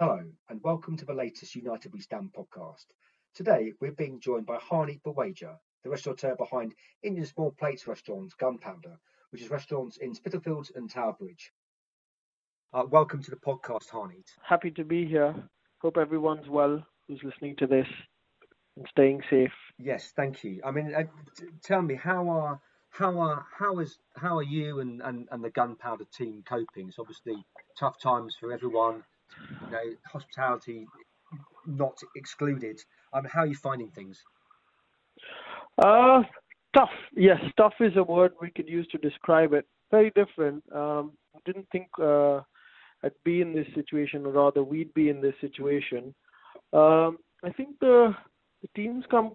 Hello, and welcome to the latest United We Stand podcast. Today, we're being joined by Harneet Baweja, the restaurateur behind Indian Small Plates restaurant Gunpowder, which is restaurants in Spitalfields and Tower Bridge. Uh, welcome to the podcast, Harneet. Happy to be here. Hope everyone's well who's listening to this and staying safe. Yes, thank you. I mean, uh, t- tell me how are how are how is how are you and, and, and the Gunpowder team coping? It's obviously tough times for everyone. You know, hospitality not excluded. Um, how are you finding things? Uh, tough. Yes, tough is a word we could use to describe it. Very different. Um, didn't think uh, I'd be in this situation, or rather, we'd be in this situation. Um, I think the the teams come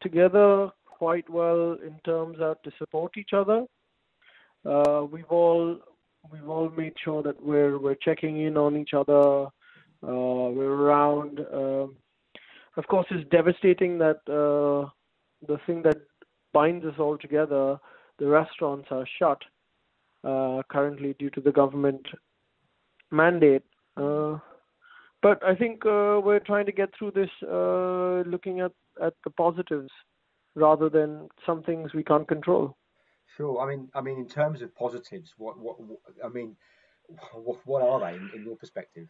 together quite well in terms of to support each other. Uh, we've all we've all made sure that we're we're checking in on each other. Uh, we're around. Um, of course, it's devastating that uh, the thing that binds us all together, the restaurants are shut uh, currently due to the government mandate. Uh, but I think uh, we're trying to get through this uh, looking at, at the positives rather than some things we can't control. Sure. I mean, I mean, in terms of positives, what, what, what I mean, what, what are they in, in your perspective?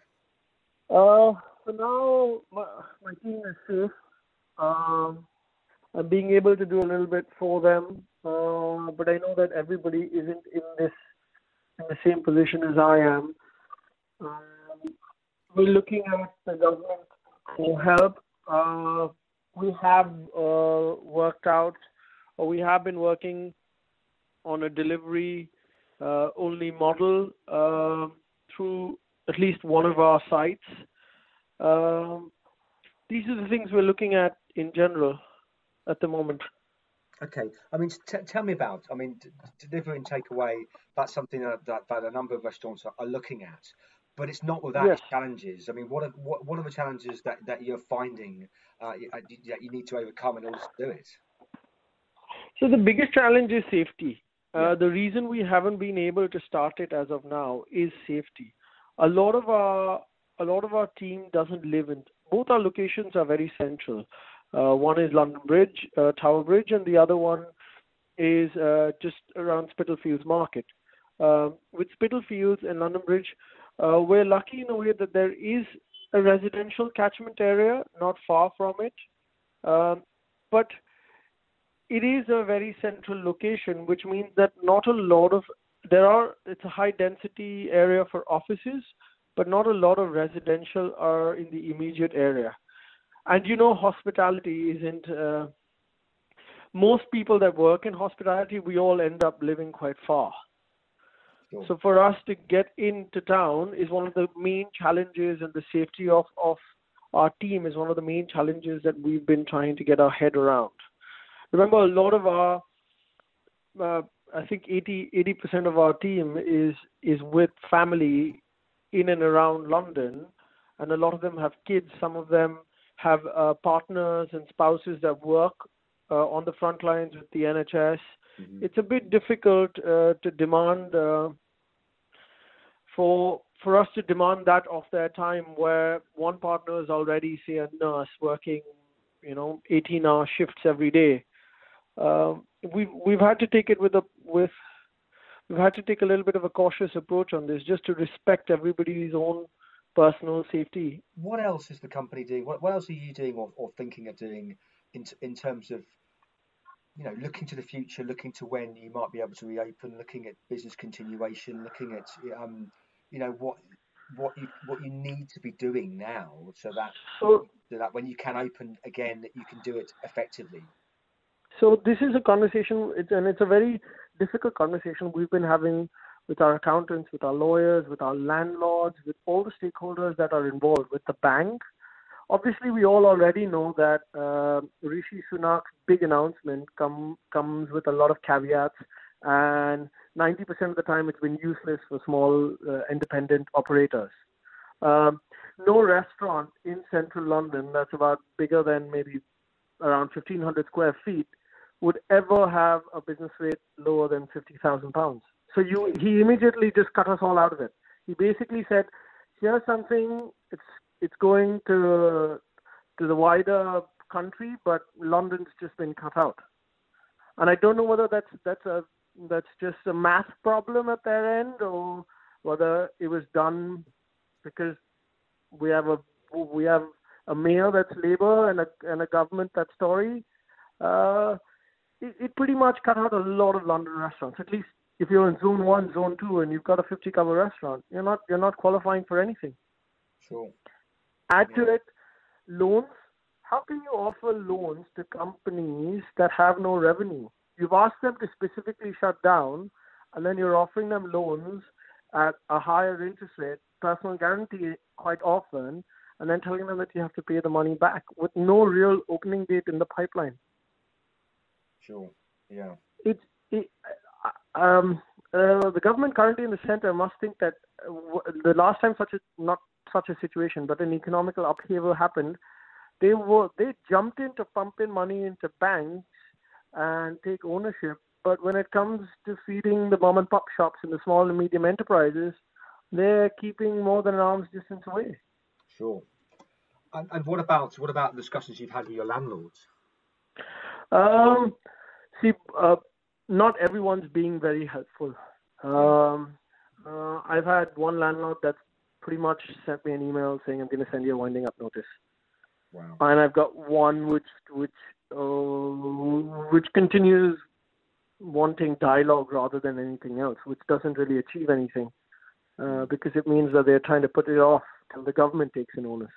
Uh, for now, my, my team is safe. Um, I'm being able to do a little bit for them, uh, but I know that everybody isn't in this in the same position as I am. Um, we're looking at the government for help. Uh, we have uh, worked out, or we have been working on a delivery uh, only model uh, through at least one of our sites. Um, these are the things we're looking at in general at the moment. Okay, I mean, t- tell me about. I mean, d- delivery and takeaway. That's something that, a number of restaurants are, looking at, but it's not without Yes. challenges. I mean, what are what, what are the challenges that, that you're finding uh, uh, that you need to overcome in order to do it? So the biggest challenge is safety. Uh, the reason we haven't been able to start it as of now is safety. A lot of our a lot of our team doesn't live in both our locations are very central. Uh, one is London Bridge, uh, Tower Bridge, and the other one is uh, just around Spitalfields Market. Um, with Spitalfields and London Bridge, uh, we're lucky in a way that there is a residential catchment area not far from it, um, but it is a very central location, which means that not a lot of there are it's a high density area for offices, but not a lot of residential are in the immediate area. And you know, hospitality isn't. Uh, most people that work in hospitality, we all end up living quite far. Sure. So for us to get into town is one of the main challenges, and the safety of of our team is one of the main challenges that we've been trying to get our head around. Remember, a lot of our, uh, I think 80 percent of our team is is with family in and around London, and a lot of them have kids. Some of them have uh, partners and spouses that work uh, on the front lines with the NHS. Mhm. It's a bit difficult uh, to demand uh, for for us to demand that of their time where one partner is already say a nurse working you know 18 hour shifts every day um, we've we've had to take it with a with we've had to take a little bit of a cautious approach on this just to respect everybody's own personal safety What else is the company doing? What, what else are you doing or, or thinking of doing in in terms of you know looking to the future, looking to when you might be able to reopen, looking at business continuation, looking at um, you know what what you what you need to be doing now so that so so that when you can open again that you can do it effectively. So this is a conversation, it's, and it's a very difficult conversation we've been having with our accountants, with our lawyers, with our landlords, with all the stakeholders that are involved, with the bank. Obviously, we all already know that uh, Rishi Sunak's big announcement come, comes with a lot of caveats, and 90% of the time it's been useless for small uh, independent operators. Um, no restaurant in central London that's about bigger than maybe around 1500 square feet would ever have a business rate lower than 50,000 pounds. So you, he immediately just cut us all out of it. He basically said, here's something, it's it's going to to the wider country, but London's just been cut out. And I don't know whether that's that's a that's just a math problem at their end, or whether it was done because we have a we have a mayor that's Labour and a and a government that's Tory. Uh, it, it pretty much cut out a lot of London restaurants. At least if you're in zone one, zone two, and you've got a 50 cover restaurant, you're not you're not qualifying for anything. Sure. Add to it loans. How can you offer loans to companies that have no revenue? You've asked them to specifically shut down, and then you're offering them loans at a higher interest rate, personal guarantee quite often, and then telling them that you have to pay the money back with no real opening date in the pipeline. Sure. Yeah. It's it, um, uh, the government currently in the center must think that uh, the last time such a not such a situation, but an economical upheaval happened, they were they jumped in to pump in money into banks and take ownership. But when it comes to feeding the mom and pop shops and the small and medium enterprises, they're keeping more than an arm's distance away. Sure. And, and what about what about the discussions you've had with your landlords? Um, see, uh, not everyone's being very helpful. Um, uh, I've had one landlord that's pretty much sent me an email saying I'm going to send you a winding up notice. Wow. And I've got one which which uh, which continues wanting dialogue rather than anything else, which doesn't really achieve anything uh, because it means that they're trying to put it off till the government takes an onus.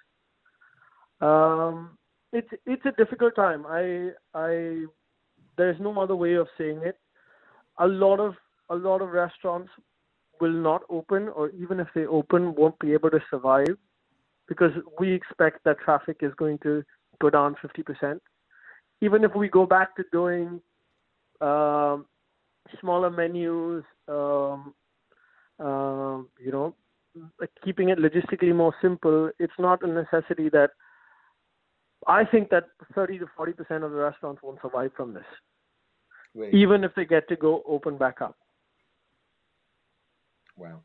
Um, it's it's a difficult time. I I there's no other way of saying it. A lot of a lot of restaurants will not open, or even if they open, won't be able to survive because we expect that traffic is going to go down 50%. Even if we go back to doing um, smaller menus, um, uh, you know, keeping it logistically more simple, it's not a necessity that I think that 30 to 40 percent of the restaurants won't survive from this, Wait. even if they get to go open back up. Wow.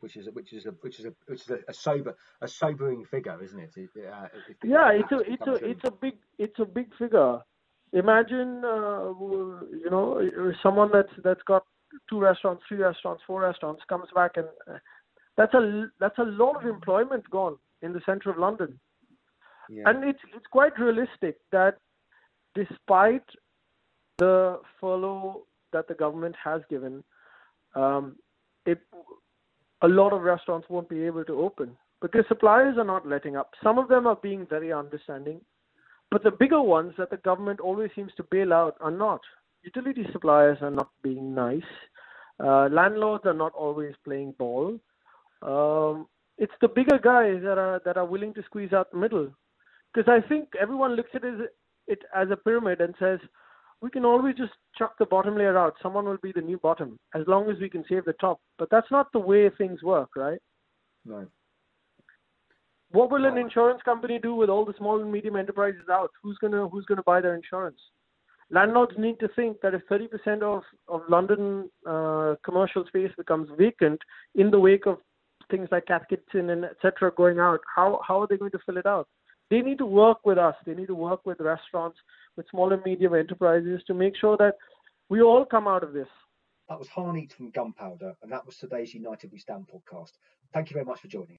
Which is a, which is a which is a which is a, a sober a sobering figure, isn't it? it uh, yeah, it's a it's a it's a big it's a big figure. Imagine uh, you know someone that's that's got two restaurants, three restaurants, four restaurants comes back and uh, that's a that's a lot of employment gone in the center of London. Yeah. And it's it's quite realistic that despite the furlough that the government has given, um, it, a lot of restaurants won't be able to open because suppliers are not letting up. Some of them are being very understanding, but the bigger ones that the government always seems to bail out are not. Utility suppliers are not being nice. Uh, landlords are not always playing ball. Um, it's the bigger guys that are that are willing to squeeze out the middle, because I think everyone looks at it, it as a pyramid and says, we can always just chuck the bottom layer out. Someone will be the new bottom as long as we can save the top. But that's not the way things work, right? No. What will an insurance company do with all the small and medium enterprises out? Who's gonna who's gonna buy their insurance? Landlords need to think that if 30% of of London uh, commercial space becomes vacant in the wake of things like Cath Kidston and etc. going out, how how are they going to fill it out? They need to work with us. They need to work with restaurants, with small and medium enterprises to make sure that we all come out of this. That was Harneet from Gunpowder, and that was today's United We Stand podcast. Thank you very much for joining.